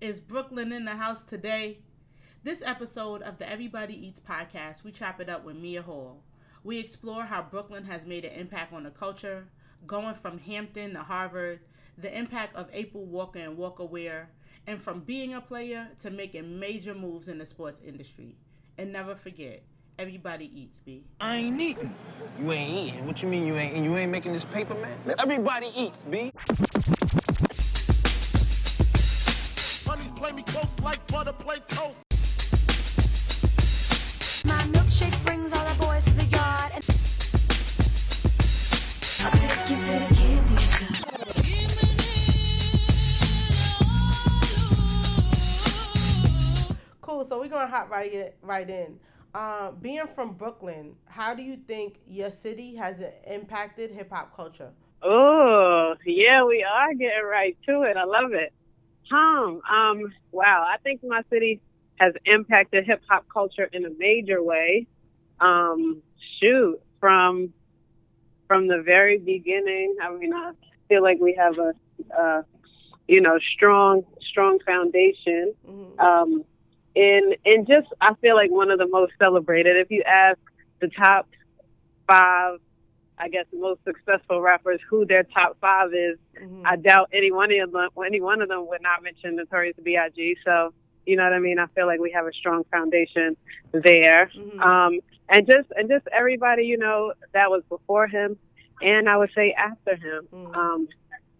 Is Brooklyn in the house today? This episode of the Everybody Eats podcast, we chop it up with Mia Hall. We explore how Brooklyn has made an impact on the culture, going from Hampton to Harvard, the impact of April Walker and Walker Wear, and from being a player to making major moves in the sports industry. And never forget, everybody eats, B. I ain't eating. You ain't eating. What you mean you ain't eating? You ain't making this paper, man? Everybody eats, B. play like butter play toast. My milkshake brings all the boys to the yard. And I'll take you to the candy shop. Cool. So we're gonna hop right in, right in. Um, being from Brooklyn, how do you think your city has impacted hip hop culture? Oh, yeah, we are getting right to it. I love it. Um, um, wow, I think my city has impacted hip hop culture in a major way. Um, shoot, from from the very beginning. I mean, I feel like we have a, uh, you know, strong, strong foundation. Mhm. Um, and and just I feel like one of the most celebrated. If you ask the top five, I guess most successful rappers who their top five is, Mhm. I doubt any one of them any one of them would not mention Notorious B.I.G. So you know what I mean. I feel like we have a strong foundation there, Mhm. um, and just and just everybody you know that was before him, and I would say after him, Mhm. um,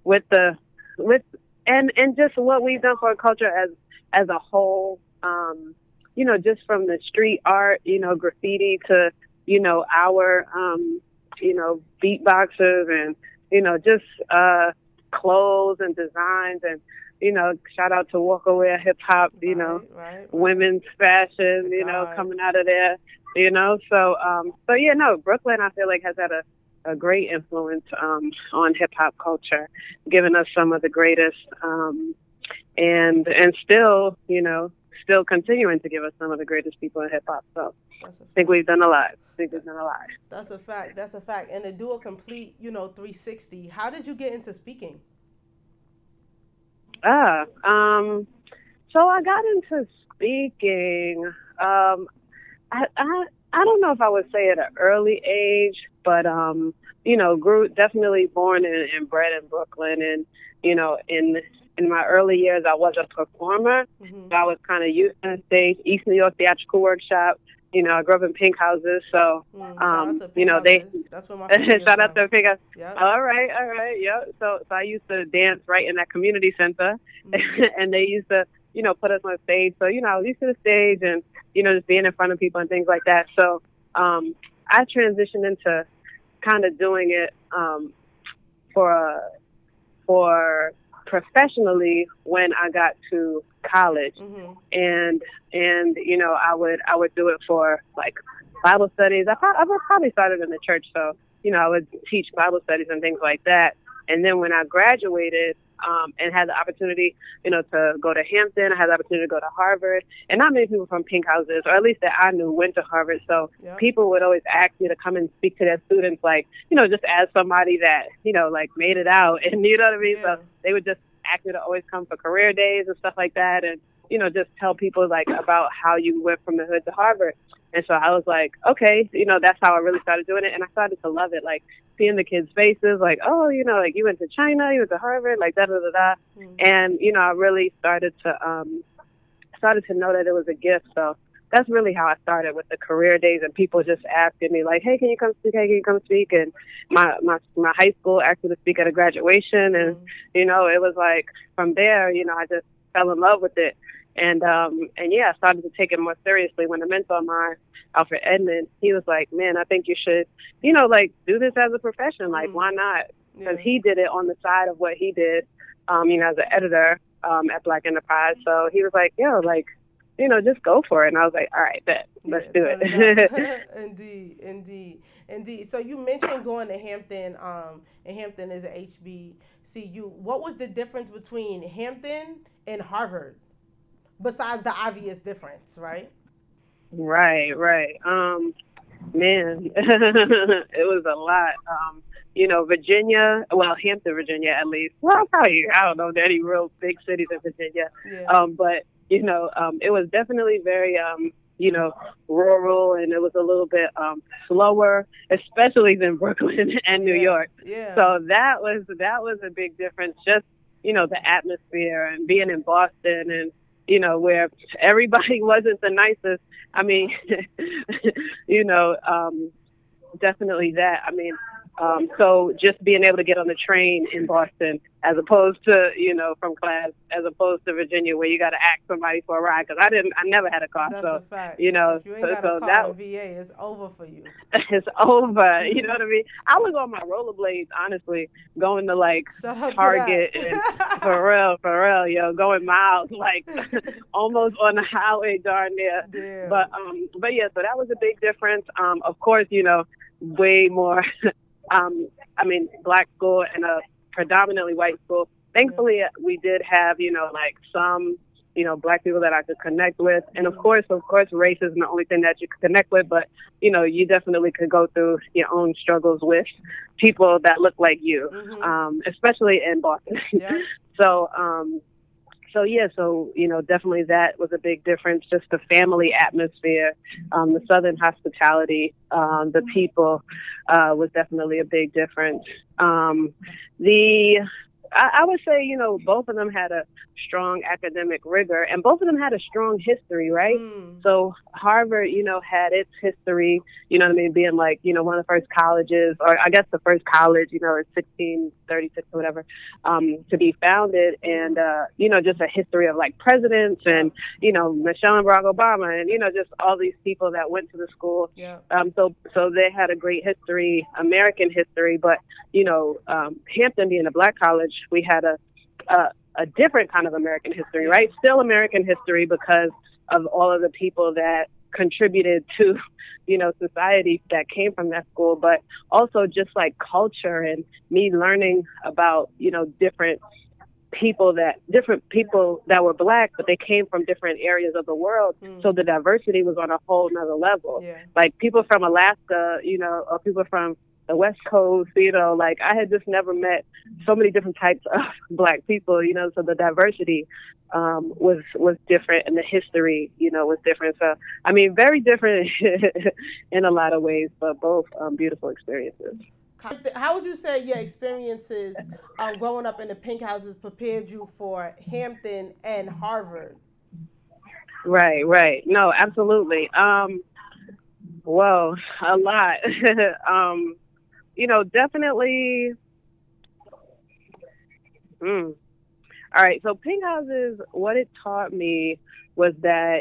with the with and and just what we've done for our culture as as a whole. Um, you know, just from the street art, you know, graffiti to you know our um, you know beatboxers and you know just uh, clothes and designs and you know shout out to Walker Wear Hip Hop, you know right, right. women's fashion, you know, coming out of there, you know. So, um, so yeah, no, Brooklyn, I feel like has had a, a great influence um, on hip hop culture, giving us some of the greatest, um, and and still, you know, still continuing to give us some of the greatest people in hip hop. So, I think we've done a lot. I think we've done a lot. That's a fact. That's a fact. And to do a complete, you know, 360. How did you get into speaking? Ah, um, so I got into speaking. Um, I, I I don't know if I would say at an early age, but um, you know, grew definitely born and, and bred in Brooklyn, and you know, in in my early years, I was a performer. Mhm. So I was kind of used to the stage, East New York Theatrical Workshop. You know, I grew up in pink houses, so Mm, Um, you know, Pink they- That's where my shout out to pink house. Yep. All right, all right, yeah. So, so I used to dance right in that community center, Mm-hmm. and they used to, you know, put us on stage. So, you know, I was used to the stage and, you know, just being in front of people and things like that. So, um, I transitioned into kind of doing it um, for uh, for professionally when I got to college Mhm. and and you know I would I would do it for like Bible studies. I, pro- I probably started in the church, so you know I would teach Bible studies and things like that. And then when I graduated um, and had the opportunity, you know, to go to Hampton, I had the opportunity to go to Harvard, and not many people from pink houses, or at least that I knew, went to Harvard. So Yep. people would always ask me to come and speak to their students, like you know, just as somebody that you know, like made it out, and you know what I mean. Yeah. So they would just ask me to always come for career days and stuff like that, and you know, just tell people like about how you went from the hood to Harvard. And so I was like, okay, you know, that's how I really started doing it, and I started to love it, like seeing the kids' faces, like, oh, you know, like you went to China, you went to Harvard, like da da da da, Mhm. and you know, I really started to um started to know that it was a gift. So that's really how I started with the career days and people just asking me like, "Hey, can you come speak? Hey, can you come speak?" And my my my high school asked me to speak at a graduation, and Mhm. you know, it was like from there, you know, I just fell in love with it, and um and yeah, I started to take it more seriously. When the mentor of mine, Alfred Edmond, he was like, "Man, I think you should, you know, like do this as a profession. Like, Mhm. why not?" Yeah. because he did it on the side of what he did, um, you know, as an editor um, at Black Enterprise. So he was like, yo, like, you know, just go for it. And I was like, all right, bet, let's Yeah, do turn it. indeed, indeed, indeed. So you mentioned going to Hampton, um, and Hampton is a HBCU. What was the difference between Hampton and Harvard? Besides the obvious difference, right? right, right. Um, man, it was a lot. Um, you know, Virginia, well, Hampton, Virginia, at least. Well, probably I don't know any real big cities in Virginia, Yeah. um, but you know, um, it was definitely very, um, you know, rural, and it was a little bit um, slower, especially than Brooklyn and New Yeah. York. yeah. So that was that was a big difference. Just you know, the atmosphere and being in Boston and you know where everybody wasn't the nicest. I mean, you know, um, definitely that. I mean, um, so just being able to get on the train in Boston as opposed to you know from class as opposed to Virginia where you got to ask somebody for a ride because I didn't I never had a car That's so a fact. you know if you ain't so, got so a car that VA, is over for you. it's over you know what I mean I was on my rollerblades honestly going to like Target to and for real for real yo going miles like almost on the highway darn near Yeah. but um but yeah so that was a big difference um of course you know way more um i mean black school and a predominantly white school thankfully we did have you know like some you know black people that i could connect with and of course of course race isn't the only thing that you could connect with but you know you definitely could go through your own struggles with people that look like you Mhm. um especially in boston Yeah. so um so yeah so you know definitely that was a big difference just the family atmosphere um the southern hospitality um the people uh was definitely a big difference um the I, I would say, you know, both of them had a strong academic rigor and both of them had a strong history, right? Mm. So Harvard, you know, had its history, you know what I mean, being like, you know, one of the first colleges, or I guess the first college, you know, in 1636 or whatever, um, to be founded, and uh, you know, just a history of like presidents and you know Michelle and Barack Obama, and you know, just all these people that went to the school. Yeah. Um, so so they had a great history, American history, but you know, um, Hampton being a black college, we had a, a a different kind of American history, right? Still American history because of all of the people that contributed to, you know, society that came from that school, but also just like culture and me learning about, you know, different people that different people that were black, but they came from different areas of the world. Mm. So the diversity was on a whole nother level Yeah. like people from Alaska, you know, or people from the West Coast, you know, like I had just never met so many different types of black people, you know, so the diversity um was was different and the history, you know, was different. So I mean very different in a lot of ways, but both um beautiful experiences. How would you say your experiences um, growing up in the pink houses prepared you for Hampton and Harvard? Right, right. No, absolutely. Um, whoa, a lot. um, you know, definitely. Mm. All right. So pink houses, what it taught me was that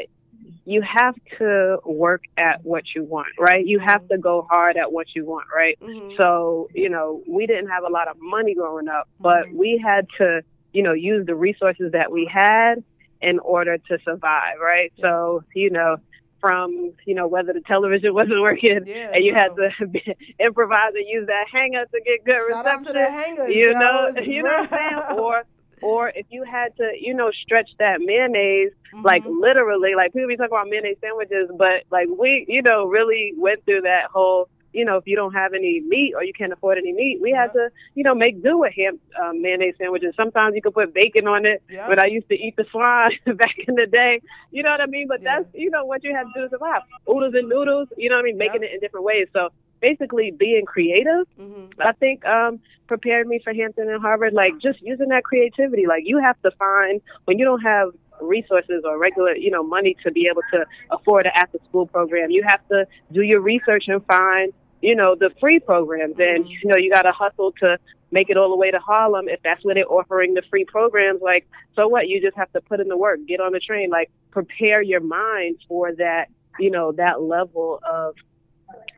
you have to work at what you want, right? You have to go hard at what you want, right? Mhm. So, you know, we didn't have a lot of money growing up, but Mhm. we had to, you know, use the resources that we had in order to survive, right? So, you know, from, you know, whether the television wasn't working Yeah, and you had to be, improvise and use that hanger to get good Shout out to reception hangers, you yo. know, you know what I'm saying? Or or if you had to, you know, stretch that mayonnaise, like Mhm. literally, like people be talking about mayonnaise sandwiches, but like we, you know, really went through that whole, you know, if you don't have any meat or you can't afford any meat, we had to, you know, make do with ham um, mayonnaise sandwiches. Sometimes you could put bacon on it, Yeah. but I used to eat the swine back in the day. You know what I mean? But Yeah. that's, you know, what you had to do to survive. Oodles and noodles, you know what I mean? Making Yeah. it in different ways. So basically being creative Mhm. I think um prepared me for Hampton and Harvard, like just using that creativity. Like you have to find when you don't have resources or regular, you know, money to be able to afford an after school program, you have to do your research and find, you know, the free programs and Mhm. you know, you gotta hustle to make it all the way to Harlem if that's where they're offering the free programs, like so what? You just have to put in the work, get on the train, like prepare your mind for that, you know, that level of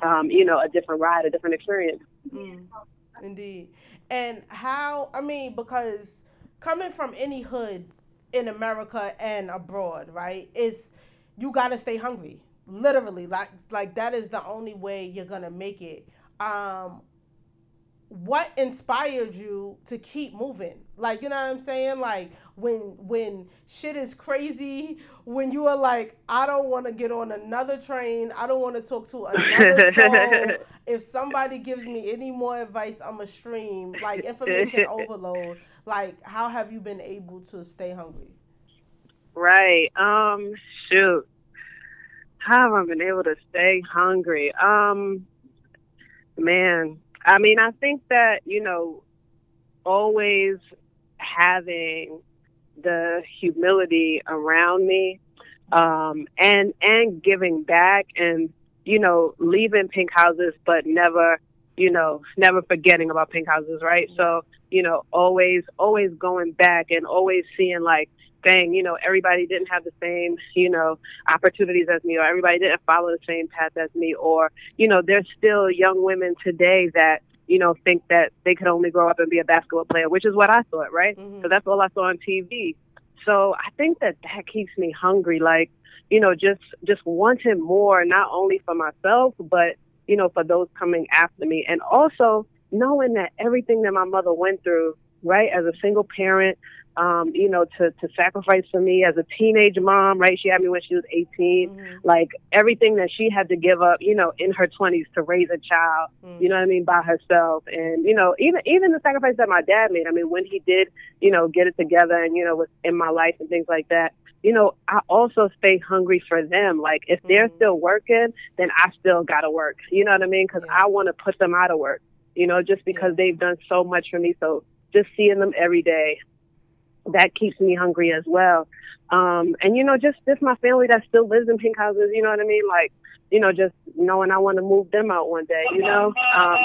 um, you know, a different ride, a different experience. Mm, indeed. And how, I mean, because coming from any hood in America and abroad, right, is you got to stay hungry. Literally, like like that is the only way you're gonna make it. Um, what inspired you to keep moving? Like, you know what I'm saying? Like when when shit is crazy, when you are like, I don't want to get on another train, I don't want to talk to another soul. if somebody gives me any more advice, I'm a stream. Like information overload. Like, how have you been able to stay hungry? Right. Um, shoot. How have I been able to stay hungry? Um, man, I mean, I think that, you know, always having the humility around me, um, and, and giving back and, you know, leaving pink houses, but never, you know, never forgetting about pink houses, right? So, you know, always, always going back and always seeing like, dang, you know, everybody didn't have the same, you know, opportunities as me, or everybody didn't follow the same path as me, or, you know, there's still young women today that, you know, think that they could only grow up and be a basketball player, which is what I thought, right? Mhm. So that's all I saw on TV. So I think that that keeps me hungry, like, you know, just just wanting more, not only for myself, but you know, for those coming after me, and also knowing that everything that my mother went through, right, as a single parent, um, you know, to to sacrifice for me as a teenage mom, right? She had me when she was 18. Mhm. Like everything that she had to give up, you know, in her 20s to raise a child, Mm. you know what I mean, by herself. And you know, even even the sacrifice that my dad made. I mean, when he did, you know, get it together and you know, was in my life and things like that. You know, I also stay hungry for them. Like if they're Mhm. still working, then I still gotta work. You know what I mean? Because Yeah. I want to put them out of work. You know, just because Yeah. they've done so much for me. So just seeing them every day, that keeps me hungry as well. Um, and you know, just just my family that still lives in pink houses. You know what I mean? Like, you know, just knowing I want to move them out one day. You know. Um,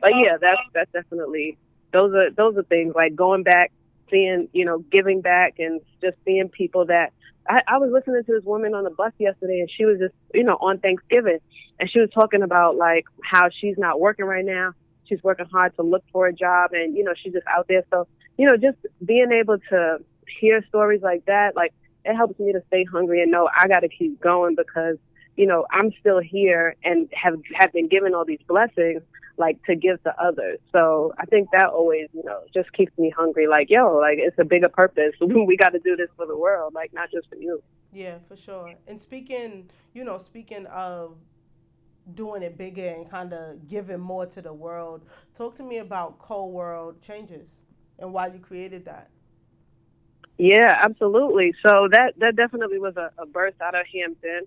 but yeah, that's that's definitely those are those are things like going back, seeing you know, giving back, and just seeing people that. I, I was listening to this woman on the bus yesterday, and she was just you know on Thanksgiving, and she was talking about like how she's not working right now. She's working hard to look for a job, and you know she's just out there. So you know, just being able to hear stories like that, like it helps me to stay hungry and know I got to keep going because you know I'm still here and have have been given all these blessings like to give to others. So I think that always you know just keeps me hungry. Like yo, like it's a bigger purpose. we got to do this for the world, like not just for you. Yeah, for sure. And speaking, you know, speaking of doing it bigger and kind of giving more to the world, talk to me about Co-World Changes and why you created that. Yeah, absolutely. So that that definitely was a, a birth out of Hampton.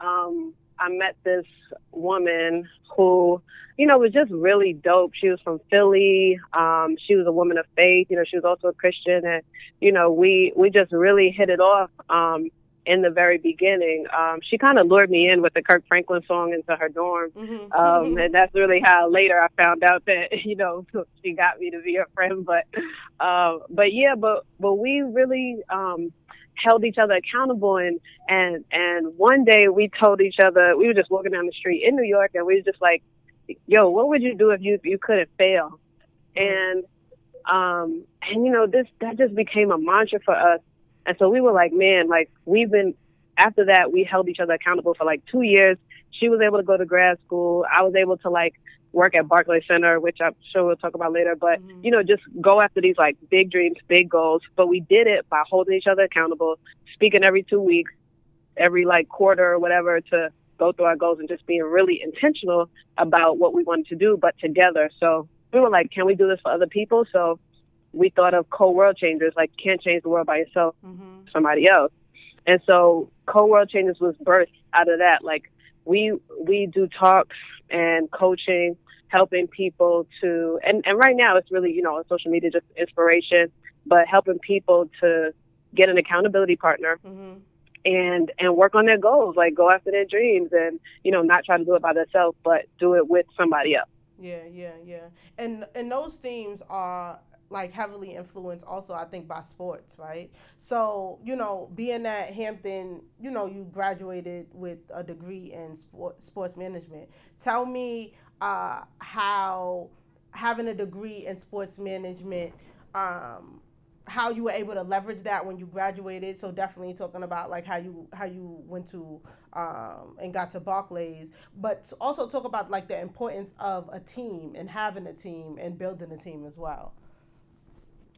Um, I met this woman who, you know, was just really dope. She was from Philly. Um, she was a woman of faith. You know, she was also a Christian, and you know, we we just really hit it off. Um, in the very beginning, um, she kind of lured me in with the Kirk Franklin song into her dorm. Mm-hmm. Um, and that's really how later I found out that, you know, she got me to be her friend. But, uh, but yeah, but, but we really, um, held each other accountable and, and, and one day we told each other, we were just walking down the street in New York and we were just like, yo, what would you do if you, if you couldn't fail? And, um, and you know, this, that just became a mantra for us. And so we were like, man, like we've been, after that, we held each other accountable for like two years. She was able to go to grad school. I was able to like work at Barclay Center, which I'm sure we'll talk about later. But, Mhm. you know, just go after these like big dreams, big goals. But we did it by holding each other accountable, speaking every two weeks, every like quarter or whatever to go through our goals and just being really intentional about what we wanted to do, but together. So we were like, can we do this for other people? So we thought of co-world changers, like you can't change the world by yourself Mm-hmm. somebody else. And so co-world changes was birthed out of that. Like we we do talks and coaching, helping people to and, and right now it's really, you know, on social media just inspiration, but helping people to get an accountability partner Mm-hmm. and and work on their goals, like go after their dreams and, you know, not try to do it by themselves, but do it with somebody else. Yeah, yeah, yeah. And and those themes are like heavily influenced also I think by sports, right? So, you know, being at Hampton, you know, you graduated with a degree in sport, sports management. Tell me uh, how having a degree in sports management um, how you were able to leverage that when you graduated. So definitely talking about like how you how you went to um, and got to Barclays, but also talk about like the importance of a team and having a team and building a team as well.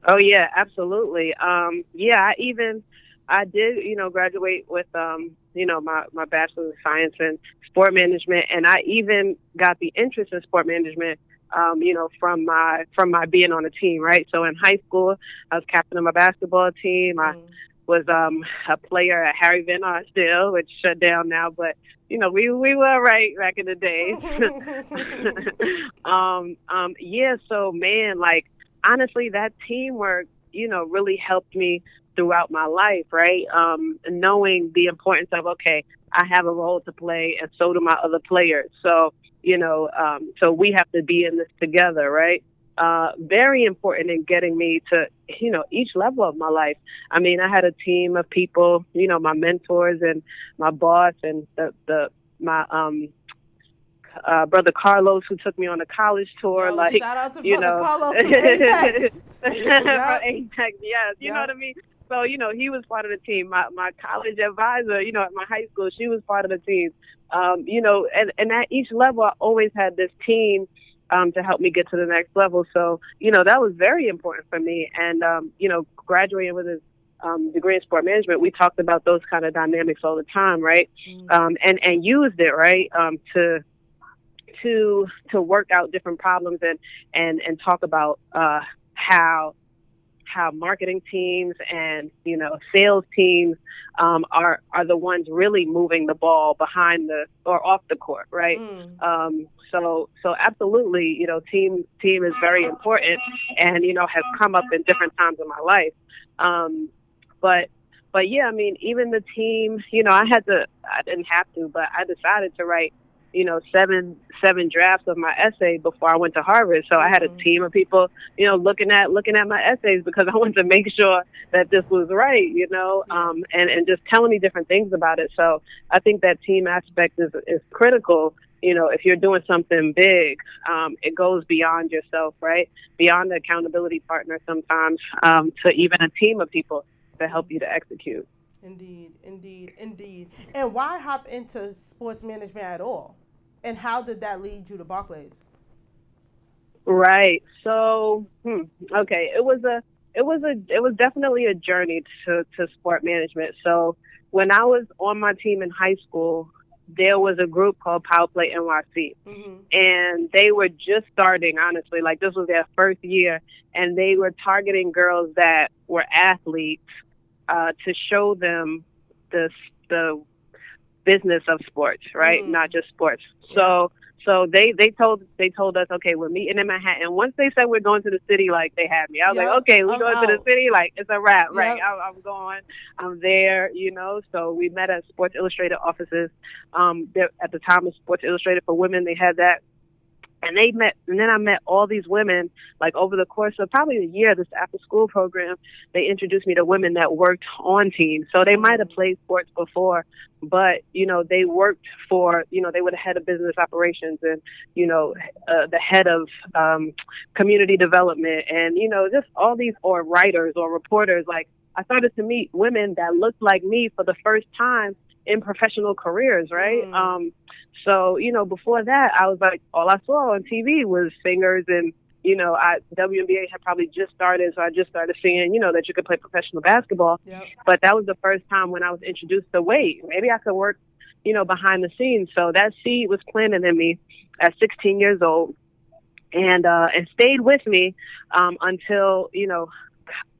Oh yeah, absolutely. Um, yeah, I even I did, you know, graduate with um, you know, my my bachelor of science in sport management, and I even got the interest in sport management. Um, you know, from my from my being on a team, right? So in high school, I was captain of my basketball team. I Mm. was um a player at Harry Van Arsdale, which shut down now, but you know, we we were right back in the days. um, um, yeah, so man, like honestly, that teamwork, you know, really helped me throughout my life, right? Um, knowing the importance of okay, I have a role to play, and so do my other players. So, you know, um, so we have to be in this together, right? Uh, very important in getting me to, you know, each level of my life. I mean, I had a team of people, you know, my mentors and my boss and the, the my um uh, brother Carlos who took me on a college tour. Yo, like shout out to you Brother know, Carlos from Apex. Yup. Apex, yes. You know what I mean? So, you know, he was part of the team. My my college advisor, you know, at my high school, she was part of the team. Um, you know, and, and at each level I always had this team um, to help me get to the next level. So, you know, that was very important for me. And um, you know, graduating with a um, degree in sport management, we talked about those kind of dynamics all the time, right? Um, and and used it right um, to to to work out different problems and and and talk about uh, how how marketing teams and you know sales teams um, are are the ones really moving the ball behind the or off the court, right? Mm. Um, so so absolutely, you know, team team is very important, and you know has come up in different times in my life. Um, but but yeah, I mean, even the team, you know, I had to, I didn't have to, but I decided to write, you know, seven seven drafts of my essay before I went to Harvard. So I had a Mhm. team of people, you know, looking at looking at my essays because I wanted to make sure that this was right, you know, um, and and just telling me different things about it. So I think that team aspect is is critical. You know, if you're doing something big, um, it goes beyond yourself, right? Beyond the accountability partner sometimes um, to even a team of people to help you to execute. Indeed, indeed, indeed. And why hop into sports management at all? And how did that lead you to Barclays? Right. So, hmm, okay, it was a it was a it was definitely a journey to to sport management. So, when I was on my team in high school, there was a group called Power Play NYC. Mm-hmm. and they were just starting honestly like this was their first year and they were targeting girls that were athletes uh, to show them the the business of sports right? Mm. not just sports. So so they they told they told us okay we're meeting in manhattan. Once they said we're going to the city like they had me. I was Yup, like okay we're going to the city. Like it's a wrap right? I'm, I'm going i'm there you know? So we met at sports illustrated offices. Um there, at the time of sports illustrated for women they had that and they met and then i met all these women like over the course of probably a year this after school program they introduced me to women that worked on teams. So they might have played sports before but you know they worked for you know they were the head of business operations and you know uh, the head of um community development. And you know just all these or writers or reporters like i started to meet women that looked like me for the first time in professional careers right Mm. um so, you know, before that, I was like, all I saw on TV was singers and, you know, I WNBA had probably just started, so I just started seeing, you know, that you could play professional basketball. Yep. But that was the first time when I was introduced to wait, maybe I could work, you know, behind the scenes. So that seed was planted in me at 16 years old, and uh, and stayed with me um, until you know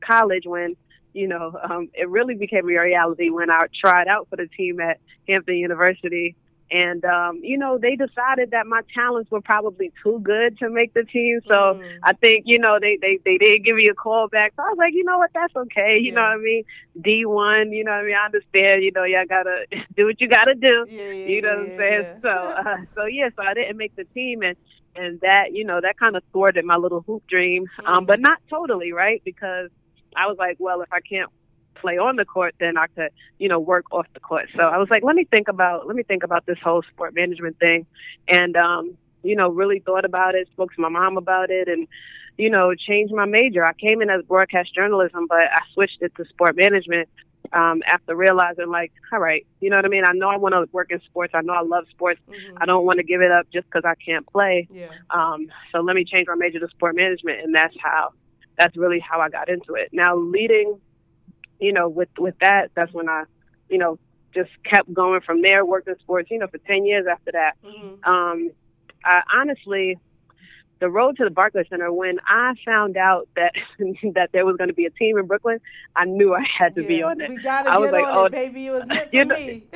college when you know um, it really became a reality when I tried out for the team at Hampton University. And um, you know, they decided that my talents were probably too good to make the team. So Mm. I think, you know, they, they, they did give me a call back. So I was like, you know what, that's okay. You know what I mean? D one, you know what I mean? I understand, you know, y'all gotta do what you gotta do. Yeah, yeah, You know yeah, what I'm saying? yeah. So uh so yeah, so I didn't make the team and and that, you know, that kind of thwarted my little hoop dream. Um, Mm. but not totally, right? Because I was like, well, if I can't play on the court, then I could, you know, work off the court. So I was like, let me think about let me think about this whole sport management thing, and um, you know, really thought about it, spoke to my mom about it, and you know, changed my major. I came in as broadcast journalism, but I switched it to sport management um, after realizing, like, all right, you know what I mean? I know I want to work in sports. I know I love sports. Mhm. I don't want to give it up just because I can't play. Yeah. Um, so let me change my major to sport management, and that's how. That's really how I got into it. Now leading, you know, with with that, that's when I, you know, just kept going from there. Worked in sports, you know, for ten years after that. Mhm. Um, I honestly, the road to the Barclays Center. When I found out that that there was going to be a team in Brooklyn, I knew I had to be on it. We gotta I get was like, on oh, it, baby. It was meant for you know- me.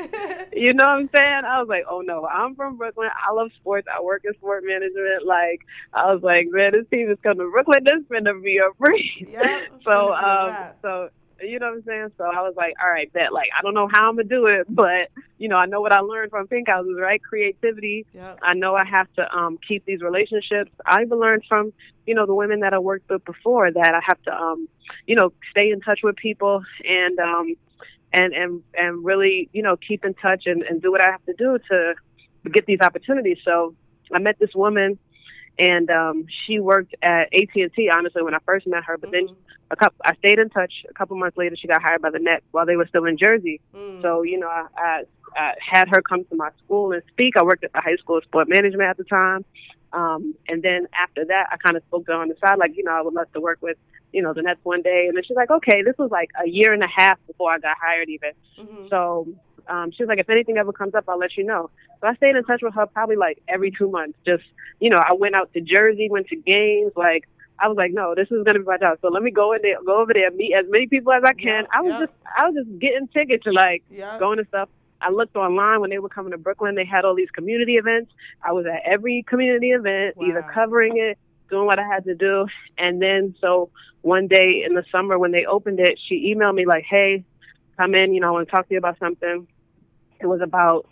You know what I'm saying? I was like, oh no, I'm from Brooklyn. I love sports. I work in sport management. Like, I was like, man, this team is coming to Brooklyn. This is gonna be a breeze. Yep, So, finna be a um, so you know what I'm saying? So I was like, all right, bet. Like, I don't know how I'm gonna do it, but you know, I know what I learned from Pink Houses, right? Creativity. Yep. I know I have to um keep these relationships. I've learned from, you know, the women that I worked with before that I have to um, you know, stay in touch with people and um and and and really, you know, keep in touch and, and do what I have to do to get these opportunities. So I met this woman and um she worked at AT and T honestly when I first met her, but then Mhm. a couple I stayed in touch. A couple months later she got hired by the net while they were still in Jersey. Mm. So, you know, I, I, I had her come to my school and speak. I worked at the high school of sport management at the time. Um, and then after that, I kind of spoke to her on the side, like, you know, I would love to work with, you know, the Nets one day. And then she's like, okay, this was like a year and a half before I got hired even. Mhm. So um, she was like, if anything ever comes up, I'll let you know. So I stayed in touch with her probably like every two months. Just, you know, I went out to Jersey, went to games. Like, I was like, no, this is gonna be my job. So let me go in there, go over there, meet as many people as I can. Yeah, I was yeah. just, I was just getting tickets to like going to stuff. I looked online when they were coming to Brooklyn. They had all these community events. I was at every community event, either covering it, doing what I had to do. And then so one day in the summer when they opened it, she emailed me like, "Hey, come in. You know, I want to talk to you about something." It was about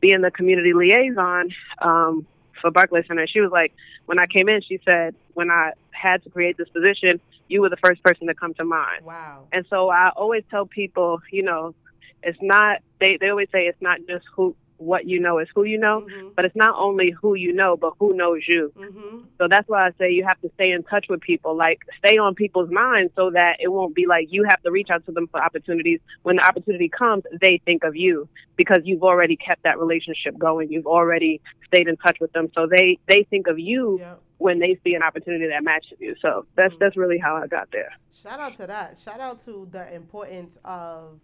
being the community liaison um, for Barclays Center. She was like, when I came in, she said, when I had to create this position, you were the first person to come to mind. Wow. And so I always tell people, you know, it's not they they always say it's not just who what you know is who you know, Mhm. but it's not only who you know, but who knows you. Mhm. So that's why I say you have to stay in touch with people, like stay on people's minds so that it won't be like you have to reach out to them for opportunities. When the opportunity comes, they think of you because you've already kept that relationship going. You've already stayed in touch with them. So they they think of you Yep. when they see an opportunity that matches you. So that's Mm. that's really how I got there. Shout out to that. Shout out to the importance of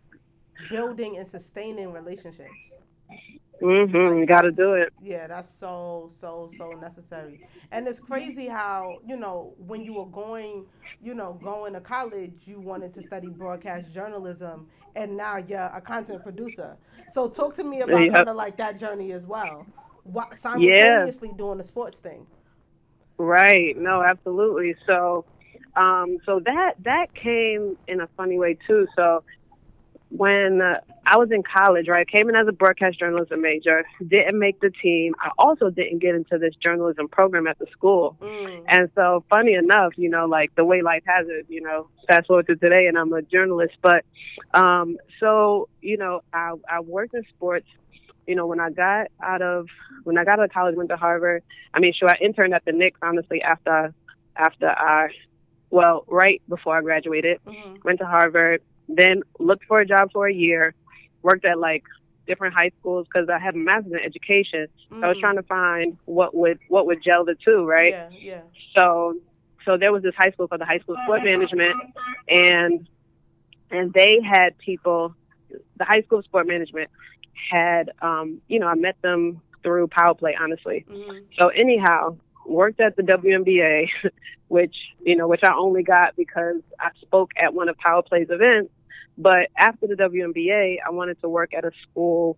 building and sustaining relationships. Mhm. You got to do it. Yeah, that's so so so necessary. And it's crazy how you know when you were going, you know, going to college, you wanted to study broadcast journalism, and now you're a content producer. So talk to me about Yep. kind of like that journey as well. What simultaneously doing the sports thing. Right. No, absolutely. So, um, so that that came in a funny way too. So, when uh, I was in college, right, I came in as a broadcast journalism major, didn't make the team. I also didn't get into this journalism program at the school. Mm. And so, funny enough, you know, like the way life has it, you know, fast forward to today, and I'm a journalist. But, um, so you know, I I worked in sports. You know, when I got out of when I got out of college, went to Harvard. I mean, sure, I interned at the Knicks honestly after after I, well, right before I graduated. Mhm. Went to Harvard, then looked for a job for a year. Worked at like different high schools because I have a master's in education. So I was Mm. trying to find what would what would gel the two, right? Yeah, yeah. So so there was this high school called the High School of Sport Management and and they had people the High School of Sport Management had um, you know, I met them through Power Play, honestly. Mhm. So anyhow, worked at the WNBA, which you know, which I only got because I spoke at one of Power Play's events. But after the WNBA, I wanted to work at a school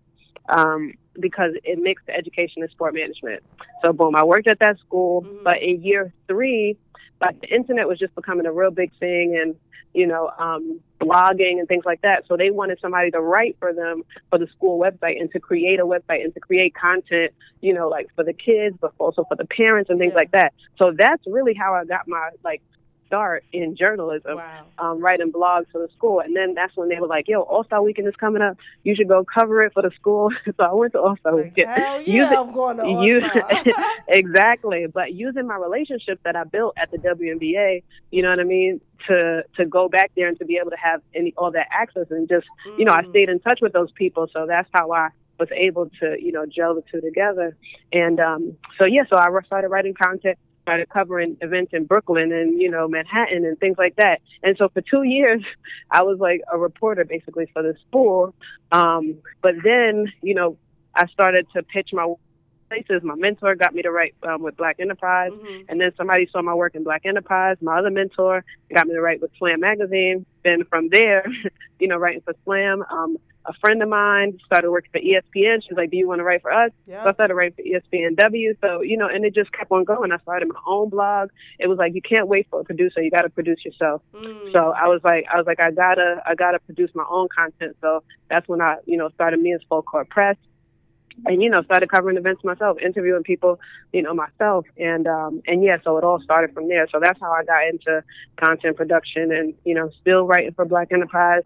um, because it mixed education and sport management. So boom, I worked at that school. Mhm. But in year three, like the internet was just becoming a real big thing, and you know, um, blogging and things like that. So they wanted somebody to write for them for the school website and to create a website and to create content, you know, like for the kids, but also for the parents and things Yeah. like that. So that's really how I got my like start in journalism, Wow. um, writing blogs for the school. And then that's when they were like, "Yo, All Star Weekend is coming up. You should go cover it for the school." so I went to All Star Like, Weekend. hell yeah, Using- I'm going to All-Star. exactly. But using my relationship that I built at the WNBA, you know what I mean, to to go back there and to be able to have any all that access and just you know, I Mm. stayed in touch with those people, so that's how I was able to you know gel the two together. And um, so yeah, so I started writing content. Started covering events in Brooklyn and you know Manhattan and things like that. And so for two years, I was like a reporter basically for the school. Um, but then you know I started to pitch my places. My mentor got me to write um, with Black Enterprise, Mhm. and then somebody saw my work in Black Enterprise. My other mentor got me to write with Slam Magazine. Then from there, you know, writing for Slam. Um, a friend of mine started working for ESPN. She's like, "Do you want to write for us?" So I started writing for ESPNW. So you know, and it just kept on going. I started my own blog. It was like you can't wait for a producer; you got to produce yourself. Mm. So I was like, I was like, I gotta, I gotta produce my own content. So that's when I, you know, started me as Full Court Press, and you know, started covering events myself, interviewing people, you know, myself, and um, and yeah, so it all started from there. So that's how I got into content production, and you know, still writing for Black Enterprise.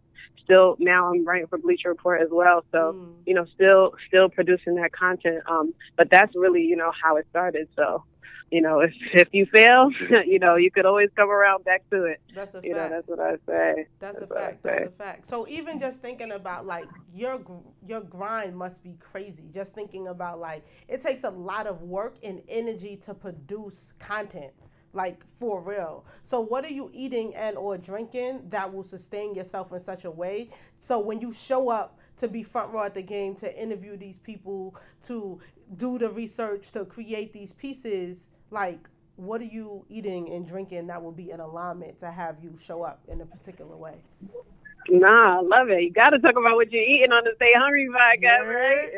Still now I'm writing for Bleacher Report as well. So Mm. you know, still still producing that content. Um, but that's really you know how it started. So. You know, if if you fail, you know, you could always come around back to it. That's a You know, fact. that's what I say. That's a That's what I fact. That's a fact. So even just thinking about like your your grind must be crazy. Just thinking about like it takes a lot of work and energy to produce content, like for real. So what are you eating and or drinking that will sustain yourself in such a way so when you show up to be front row at the game to interview these people to do the research to create these pieces like what are you eating and drinking that will be in alignment to have you show up in a particular way? Nah, I love it. You got to talk about what you're eating on the Stay Hungry podcast,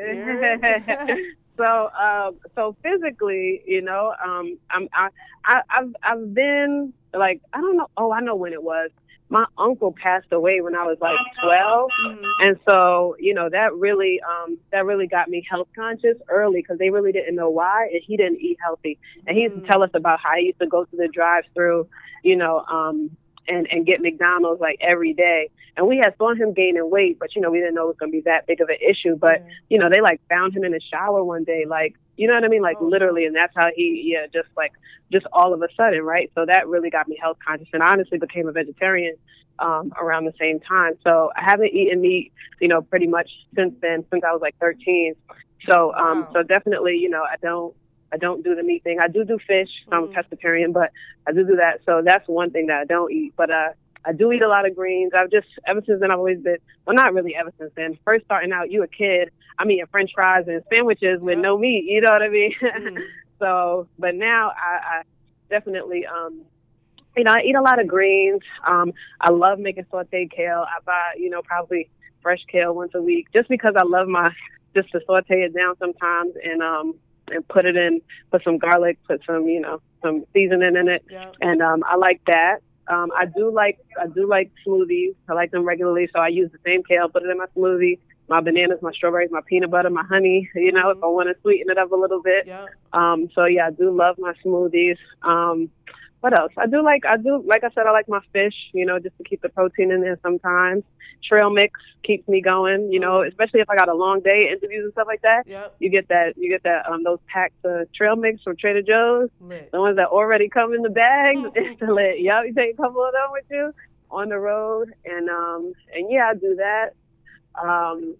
Yeah, right? yeah. so, um, so physically, you know, um, I'm, I, I, I've, I've been like, I don't know. Oh, I know when it was. My uncle passed away when I was like 12. Mhm. And so, you know, that really, um, that really got me health conscious early because they really didn't know why, and he didn't eat healthy. And he used to tell us about how he used to go to the drive-through, you know, um, and and get McDonald's like every day. And we had saw him gaining weight, but you know, we didn't know it was gonna be that big of an issue. But Yeah. you know, they like found him in the shower one day, like you know what I mean, like Oh, literally, and that's how he, yeah, just like just all of a sudden, right? So that really got me health conscious, and honestly became a vegetarian um, around the same time. So I haven't eaten meat, you know, pretty much since then, since I was like 13. So, um, Wow. so definitely, you know, I don't, I don't do the meat thing. I do do fish. I'm a pescatarian, but I do do that. So that's one thing that I don't eat. But uh, I do eat a lot of greens. I've just ever since then I've always been well, not really ever since then. First starting out, you a kid, I'm eating French fries and sandwiches with no meat. You know what I mean? Mm. so, but now I, I definitely, um, you know, I eat a lot of greens. Um, I love making sauteed kale. I buy, you know, probably fresh kale once a week, just because I love my just to saute it down sometimes and um and put it in, put some garlic, put some, you know, some seasoning in it, and um, I like that. Um, I do like I do like smoothies. I like them regularly, so I use the same kale, put it in my smoothie. My bananas, my strawberries, my peanut butter, my honey. You know, if I want to sweeten it up a little bit. Yeah. Um, so yeah, I do love my smoothies. Um, what else? I do like I do like I said I like my fish. You know, just to keep the protein in there sometimes. Trail mix keeps me going. You know, especially if I got a long day, interviews and stuff like that. Yep. You get that you get that um those packs of trail mix from Trader Joe's Lit. the ones that already come in the bag. It's lit. Yup, you take a couple of them with you on the road, and um, and yeah, I do that. Um,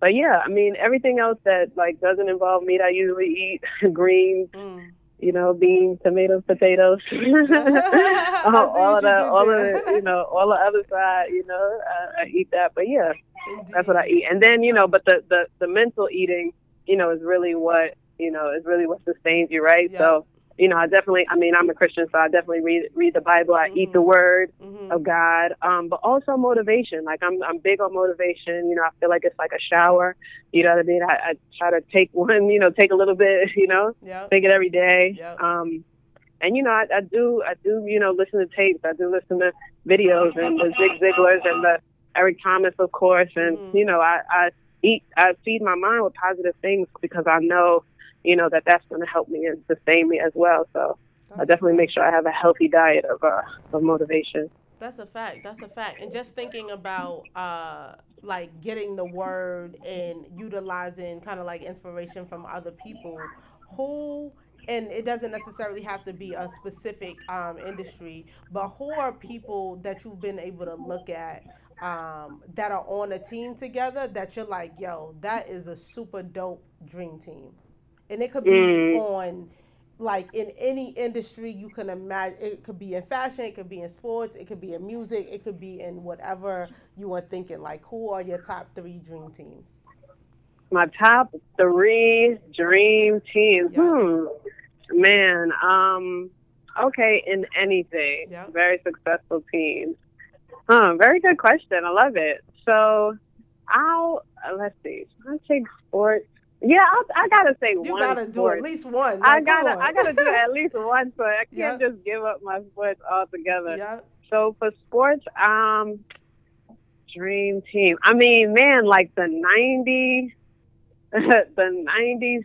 but yeah, I mean everything else that like doesn't involve meat, I usually eat greens. Mm. You know, beans, tomatoes, potatoes, all, all the, all of the, you know, all the other side. You know, I, I eat that. But yeah, that's what I eat. And then, you know, but the, the, the mental eating, you know, is really what, you know, is really what sustains you, right? Yeah. So, you know, I definitely, I mean, I'm a Christian, so I definitely read, read the Bible. I eat the Mhm. word Mhm. of God. Um, but also motivation. Like I'm, I'm big on motivation. You know, I feel like it's like a shower. You know what I mean? I, I try to take one, you know, take a little bit, you know, Yep. take it every day. Yep. Um, and you know, I, I do, I do, you know, listen to tapes. I do listen to videos and the Zig Ziglars and the Eric Thomas, of course. And Mhm. you know, I, I eat, I feed my mind with positive things because I know, you know, that that's going to help me and sustain me as well. So I definitely make sure I have a healthy diet of uh, of motivation. That's a fact. That's a fact. And just thinking about uh like getting the word and utilizing kind of like inspiration from other people who and it doesn't necessarily have to be a specific um, industry, but who are people that you've been able to look at um, that are on a team together that you're like, yo, that is a super dope dream team, and it could be Mm. on like in any industry you can imagine. It could be in fashion, it could be in sports, it could be in music, it could be in whatever you are thinking. Like, who are your top three dream teams? My top three dream teams. Yeah. Hmm. Man, um, okay, in anything. Yeah. Very successful teams. Huh, very good question. I love it. So I'll uh, let's see. I take sports. Yeah, I'll, I gotta say You one. You gotta do at least one. I gotta, on. I gotta do at least one sport. I can't Yeah. just give up my sports altogether. Yeah. So for sports, um, dream team. I mean, man, like the ninety, the ninety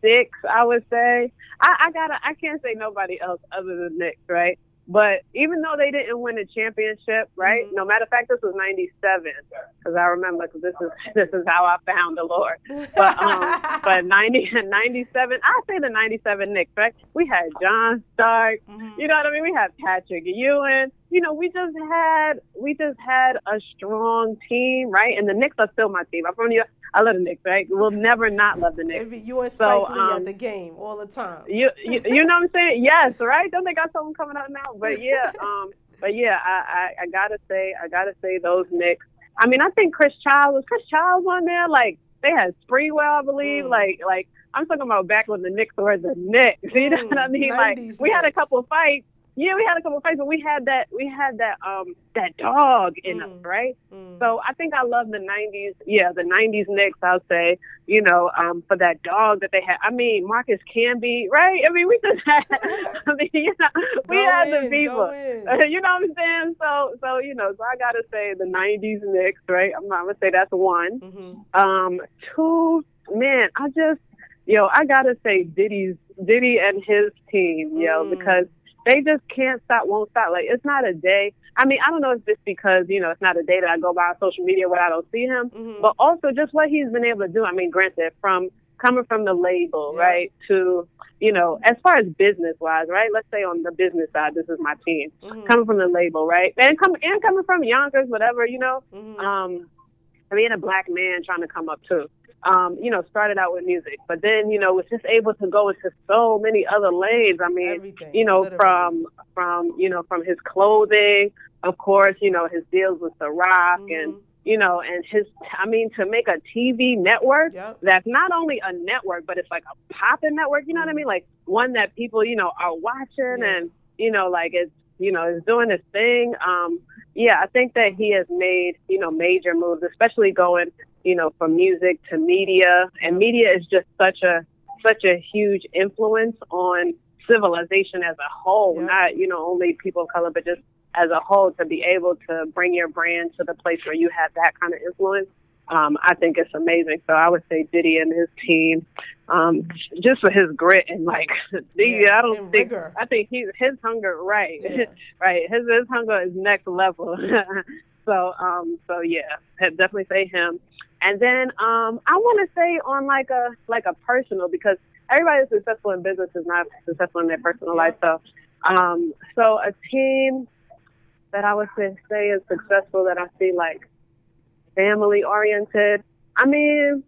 six. I would say. I, I gotta. I can't say nobody else other than Knicks, right? But even though they didn't win a championship, right? Mhm. No matter of fact, this was '97 because I remember because this is this is how I found the Lord. But um, but 90, 97, I say the '97 Knicks, right? We had John Starks, Mhm. you know what I mean? We had Patrick Ewing. You know, we just had we just had a strong team, right? And the Knicks are still my team. I'm from New York. I love the Knicks, right? We'll never not love the Knicks. You and So, Spike Lee um, at the game all the time. You, you you know what I'm saying? Yes, right? Don't they got something coming up now? But yeah, um, but yeah, I, I I gotta say I gotta say those Knicks. I mean, I think Chris Childs was Chris Childs on there. Like they had Sprewell, I believe. Mm. Like like I'm talking about back when the Knicks were the Knicks. You know Mm, what I mean? Like we had a couple of fights. Yeah, we had a couple of fights, but we had that we had that um that dog in us, Mm. right? Mm. So I think I love the '90s. Yeah, the '90s Knicks. I'll say, you know, um, for that dog that they had. I mean, Marcus Camby, right? I mean, we just had. I mean, you know, we Go had in, the people. you know what I'm saying? So, so you know, so I gotta say the '90s Knicks, right? I'm, I'm gonna say that's one. Mhm. Um, two, man, I just, yo, I gotta say Diddy's Diddy and his team, yo, Mm. because they just can't stop, won't stop. Like it's not a day. I mean, I don't know if it's just because you know it's not a day that I go by on social media where I don't see him, Mhm. but also just what he's been able to do. I mean, granted, from coming from the label, Yeah. right, to you know, as far as business wise, right? Let's say on the business side, this is my team. Mhm. Coming from the label, right, and come and coming from Yonkers, whatever, you know Mhm. um, being a black man trying to come up too. Um, you know, started out with music, but then you know was just able to go into so many other lanes. I mean, Everything, you know, literally. from from you know from his clothing, of course, you know his deals with The Rock, and Mhm. you know, and his. I mean, to make a TV network Yep. that's not only a network, but it's like a popping network. You know what I mean? Like one that people, you know, are watching Yeah. and, you know, like it's, you know, is doing its thing. Um, yeah, I think that he has made, you know, major moves, especially going, you know, from music to media. And media is just such a, such a huge influence on civilization as a whole, Yeah. not, you know, only people of color, but just as a whole to be able to bring your brand to the place where you have that kind of influence um, I think it's amazing. So I would say Diddy and his team, um, just for his grit and like, Yeah, I don't and think rigor. I think he his hunger right, Yeah. right. His his hunger is next level. so um, so yeah, I'd definitely say him. And then um, I want to say on like a like a personal because everybody is successful in business is not successful in their personal Yeah. life. So um, so a team that I would say say is successful that I see like family oriented. I mean,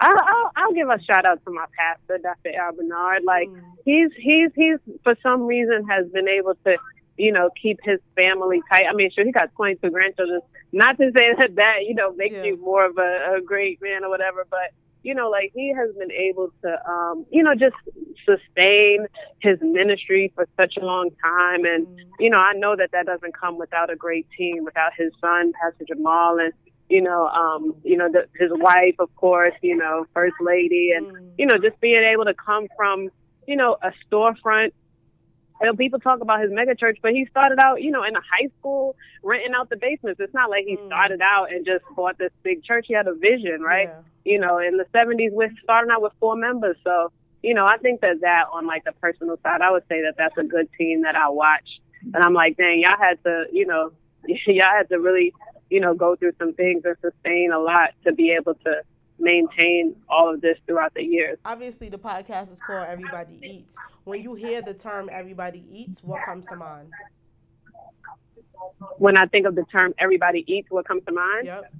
I'll, I'll, I'll give a shout out to my pastor, Dr. A.R. Bernard. Like Mm. he's he's he's for some reason has been able to, you know, keep his family tight. I mean, sure he got 22 grandchildren. Not to say that that you know makes Yeah. you more of a, a great man or whatever, but you know, like he has been able to, um, you know, just sustain his ministry for such a long time. And, you know, I know that that doesn't come without a great team, without his son, Pastor Jamal, and, you know, um, you know, the, his wife, of course, you know, first lady, and, Mm. you know, just being able to come from, you know, a storefront. You know, people talk about his mega church, but he started out, you know, in a high school renting out the basements. It's not like he Mm. started out and just bought this big church. He had a vision, right? Yeah. you know, in the 70s, we're starting out with four members. So, you know, I think that that on like the personal side, I would say that that's a good team that I watch. And I'm like, dang, y'all had to, you know, y'all had to really, you know, go through some things and sustain a lot to be able to maintain all of this throughout the years. Obviously, the podcast is called Everybody Eats. When you hear the term Everybody Eats, what comes to mind? When I think of the term everybody eats, what comes to mind? Yep.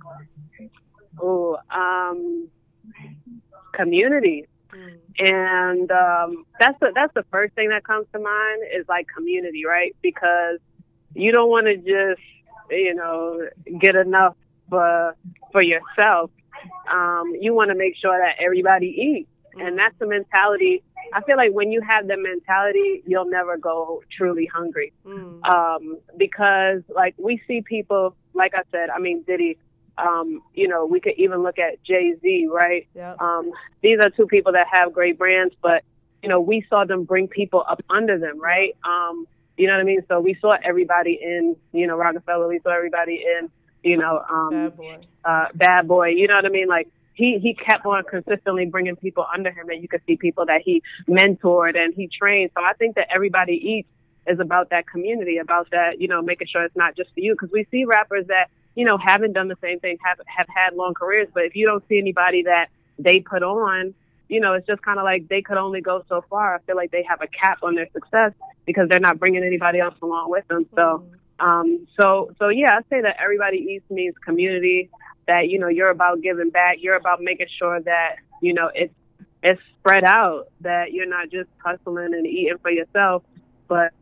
Oh, um, community. Mm. and um, that's the that's the first thing that comes to mind is like community, right? Because you don't want to just you know get enough for for yourself. Um, you want to make sure that everybody eats, and that's the mentality. I feel like when you have the mentality, you'll never go truly hungry. Mm. Um, because like we see people, like I said, I mean Diddy. Um, you know, we could even look at Jay Z, right? Yep. Um, these are two people that have great brands, but you know, we saw them bring people up under them, right? Um, you know what I mean? So we saw everybody in, you know, Roc-A-Fella. We saw everybody in, you know, um, Bad boy. uh, Bad Boy. You know what I mean? Like he he kept on consistently bringing people under him, and you could see people that he mentored and he trained. So I think that everybody eats is about that community, about that, you know, making sure it's not just for you. Because we see rappers that you know haven't done the same thing, have have had long careers, but if you don't see anybody that they put on. You know, it's just kind of like they could only go so far. I feel like they have a cap on their success because they're not bringing anybody else along with them. So, um, so, so yeah, I say that everybody eats means community. That you know, you're about giving back. You're about making sure that you know it's it's spread out. That you're not just hustling and eating for yourself, but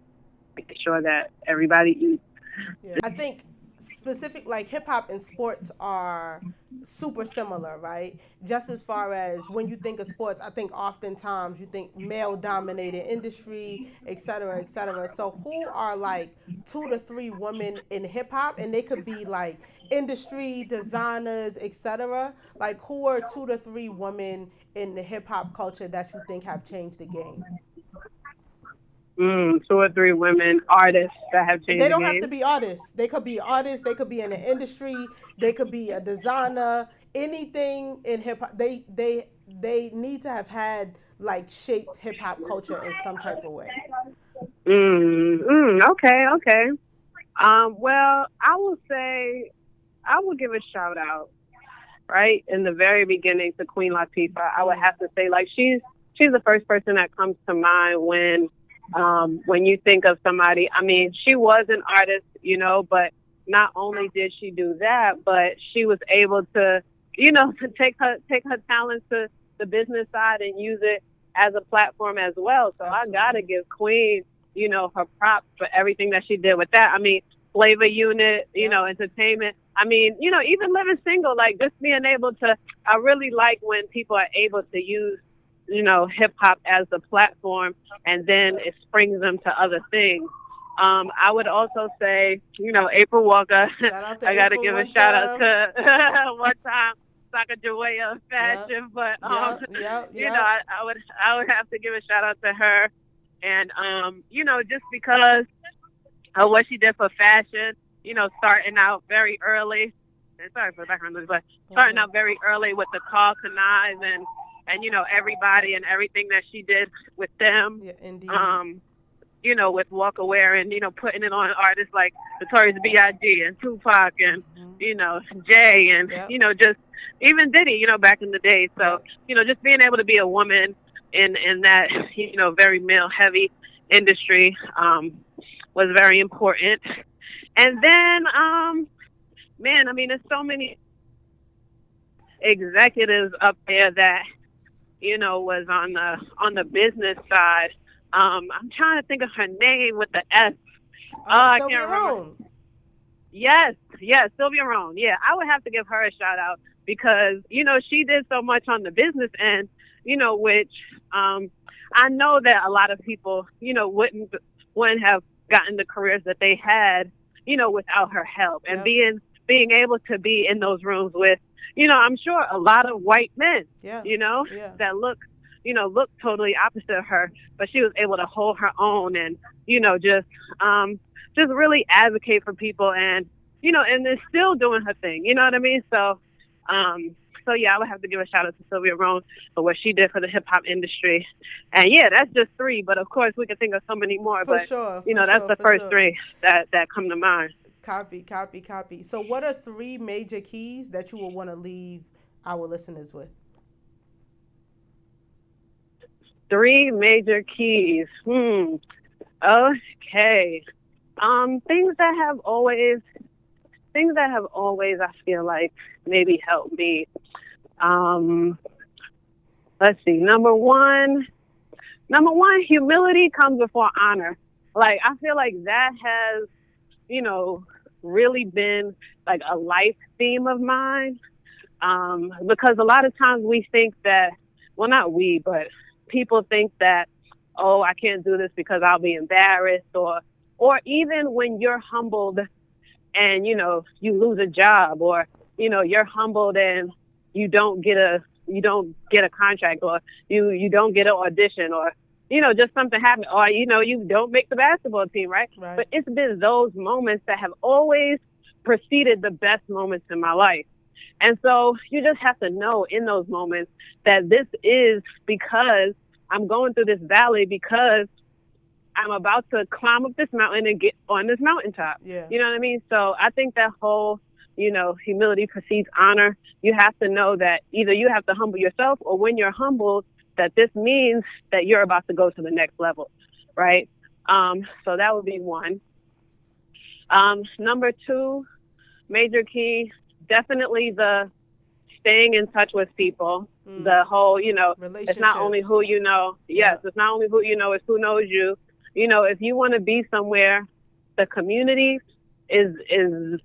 making sure that everybody eats. Yeah. I think specific like hip hop and sports are super similar, right? Just as far as when you think of sports, I think oftentimes you think male dominated industry, et cetera, et cetera. So who are like two to three women in hip hop and they could be like industry designers, et cetera. Like who are two to three women in the hip hop culture that you think have changed the game? Mm, two or three women artists that have changed. They don't the have to be artists. They could be artists. They could be in the industry. They could be a designer. Anything in hip hop. They they they need to have had like shaped hip hop culture in some type of way. Mm, mm, okay, okay. Um, well, I will say, I will give a shout out, right in the very beginning to Queen Latifah. I would have to say, like she's she's the first person that comes to mind when um, when you think of somebody. I mean, she was an artist, you know, but not only did she do that, but she was able to, you know, to take her take her talents to the business side and use it as a platform as well. So I gotta give Queen, you know, her props for everything that she did with that. I mean, flavor unit, you know, entertainment. I mean, you know, even living single, like just being able to I really like when people are able to use, you know, hip hop as a platform and then it springs them to other things. Um, I would also say, you know, April Walker. Shout out to I got to give a shout out to one time Sacagawea of fashion, Yep. but um, Yep, yep, you know, I, I would I would have to give a shout out to her, and um, you know, just because of what she did for fashion, you know, starting out very early. Sorry for the background noise, but starting out very early with the call to knives and and you know everybody and everything that she did with them Yeah, indeed. um, you know, with Walker Wear and, you know, putting it on artists like Notorious B.I.G. and Tupac and, you know, Jay and, Yep. you know, just even Diddy, you know, back in the day. So, you know, just being able to be a woman in, in that, you know, very male heavy industry, um, was very important. And then, um, man, I mean, there's so many executives up there that, you know, was on the, on the business side. Um, I'm trying to think of her name with the S. Oh, I Sylvia can't remember. Yes, yes, Sylvia Rhone. Yeah, I would have to give her a shout out because you know she did so much on the business end. You know, which um, I know that a lot of people, you know, wouldn't wouldn't have gotten the careers that they had, you know, without her help and Yep. being being able to be in those rooms with, you know, I'm sure a lot of white men, Yeah. you know, Yeah. that look, you know, look totally opposite of her, but she was able to hold her own and, you know, just, um, just really advocate for people and, you know, and is still doing her thing. You know what I mean? So, um, so yeah, I would have to give a shout out to Sylvia Rhone for what she did for the hip hop industry. And yeah, that's just three, but of course we can think of so many more. For but sure, you know, that's sure, the first sure. three that that come to mind. Copy, copy, copy. So, what are three major keys that you will want to leave our listeners with? Three major keys. Hmm. Okay. Um, things that have always, things that have always, I feel like maybe helped me. Um, let's see. Number one, number one, humility comes before honor. Like I feel like that has, you know, really been like a life theme of mine. Um, because a lot of times we think that, well, not we, but people think that, oh, I can't do this because I'll be embarrassed, or, or even when you're humbled and you know you lose a job, or you know you're humbled and you don't get a you don't get a contract, or you you don't get an audition, or you know just something happened, or you know you don't make the basketball team, right? Right. But it's been those moments that have always preceded the best moments in my life. And so you just have to know in those moments that this is because I'm going through this valley because I'm about to climb up this mountain and get on this mountaintop. Yeah. You know what I mean? So I think that whole, you know, humility precedes honor. You have to know that either you have to humble yourself or when you're humbled, that this means that you're about to go to the next level, right? Um, so that would be one. Um, number two, major key, definitely the staying in touch with people. Mm. The whole, you know, it's not only who you know. Yes, it's not only who you know, it's who knows you. You know, if you want to be somewhere, the community is is.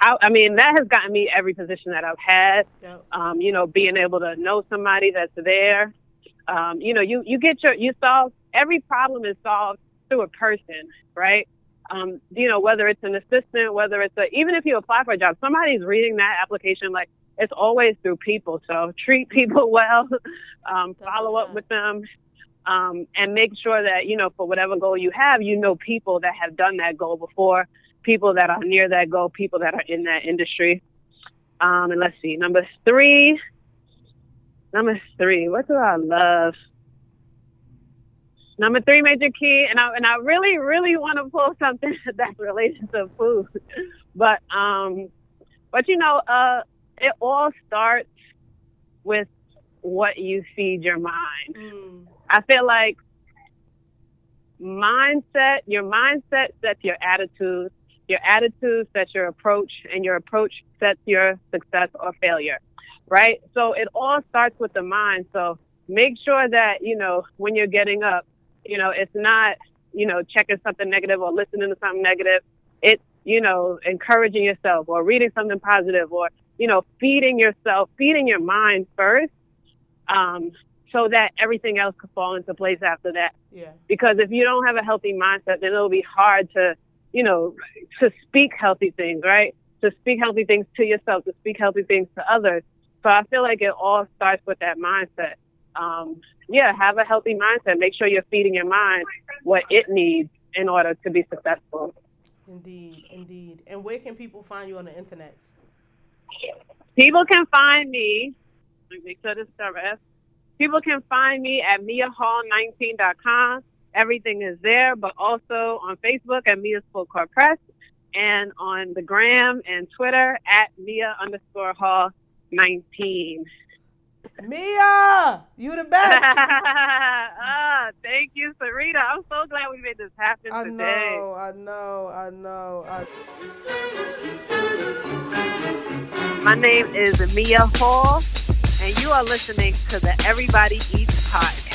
I, I mean, that has gotten me every position that I've had. Yep. Um, you know, being able to know somebody that's there. Um, you know, you you get your you solve every problem is solved through a person, right? Um, you know, whether it's an assistant, whether it's a even if you apply for a job, somebody's reading that application like it's always through people. So treat people well, um, follow up with them, um, and make sure that you know for whatever goal you have, you know people that have done that goal before, people that are near that goal, people that are in that industry. Um, and let's see, number three. Number three, what do I love? Number three major key, and I and I really, really want to pull something that's related to food, but um, but you know, uh, it all starts with what you feed your mind. Mm. I feel like mindset, your mindset sets your attitude, your attitude sets your approach, and your approach sets your success or failure, right? So it all starts with the mind. So make sure that, you know, when you're getting up, you know, it's not, you know, checking something negative or listening to something negative. It's, you know, encouraging yourself or reading something positive or, you know, feeding yourself, feeding your mind first. Um, so that everything else could fall into place after that Yeah. because if you don't have a healthy mindset, then it'll be hard to, you know, to speak healthy things, right? To speak healthy things to yourself, to speak healthy things to others. So I feel like it all starts with that mindset. Um, yeah, have a healthy mindset. Make sure you're feeding your mind what it needs in order to be successful. Indeed, indeed. And where can people find you on the internet? People can find me. Let me make sure this is. People can find me at miahall19.com. Everything is there, but also on Facebook at Full Court Press and on the gram and Twitter at Mia underscore Hall 19. Mia, you the best. ah, thank you, Sarita. I'm so glad we made this happen I today. know, I know, I know. I... My name is Mia Hall, and you are listening to the Everybody Eats podcast.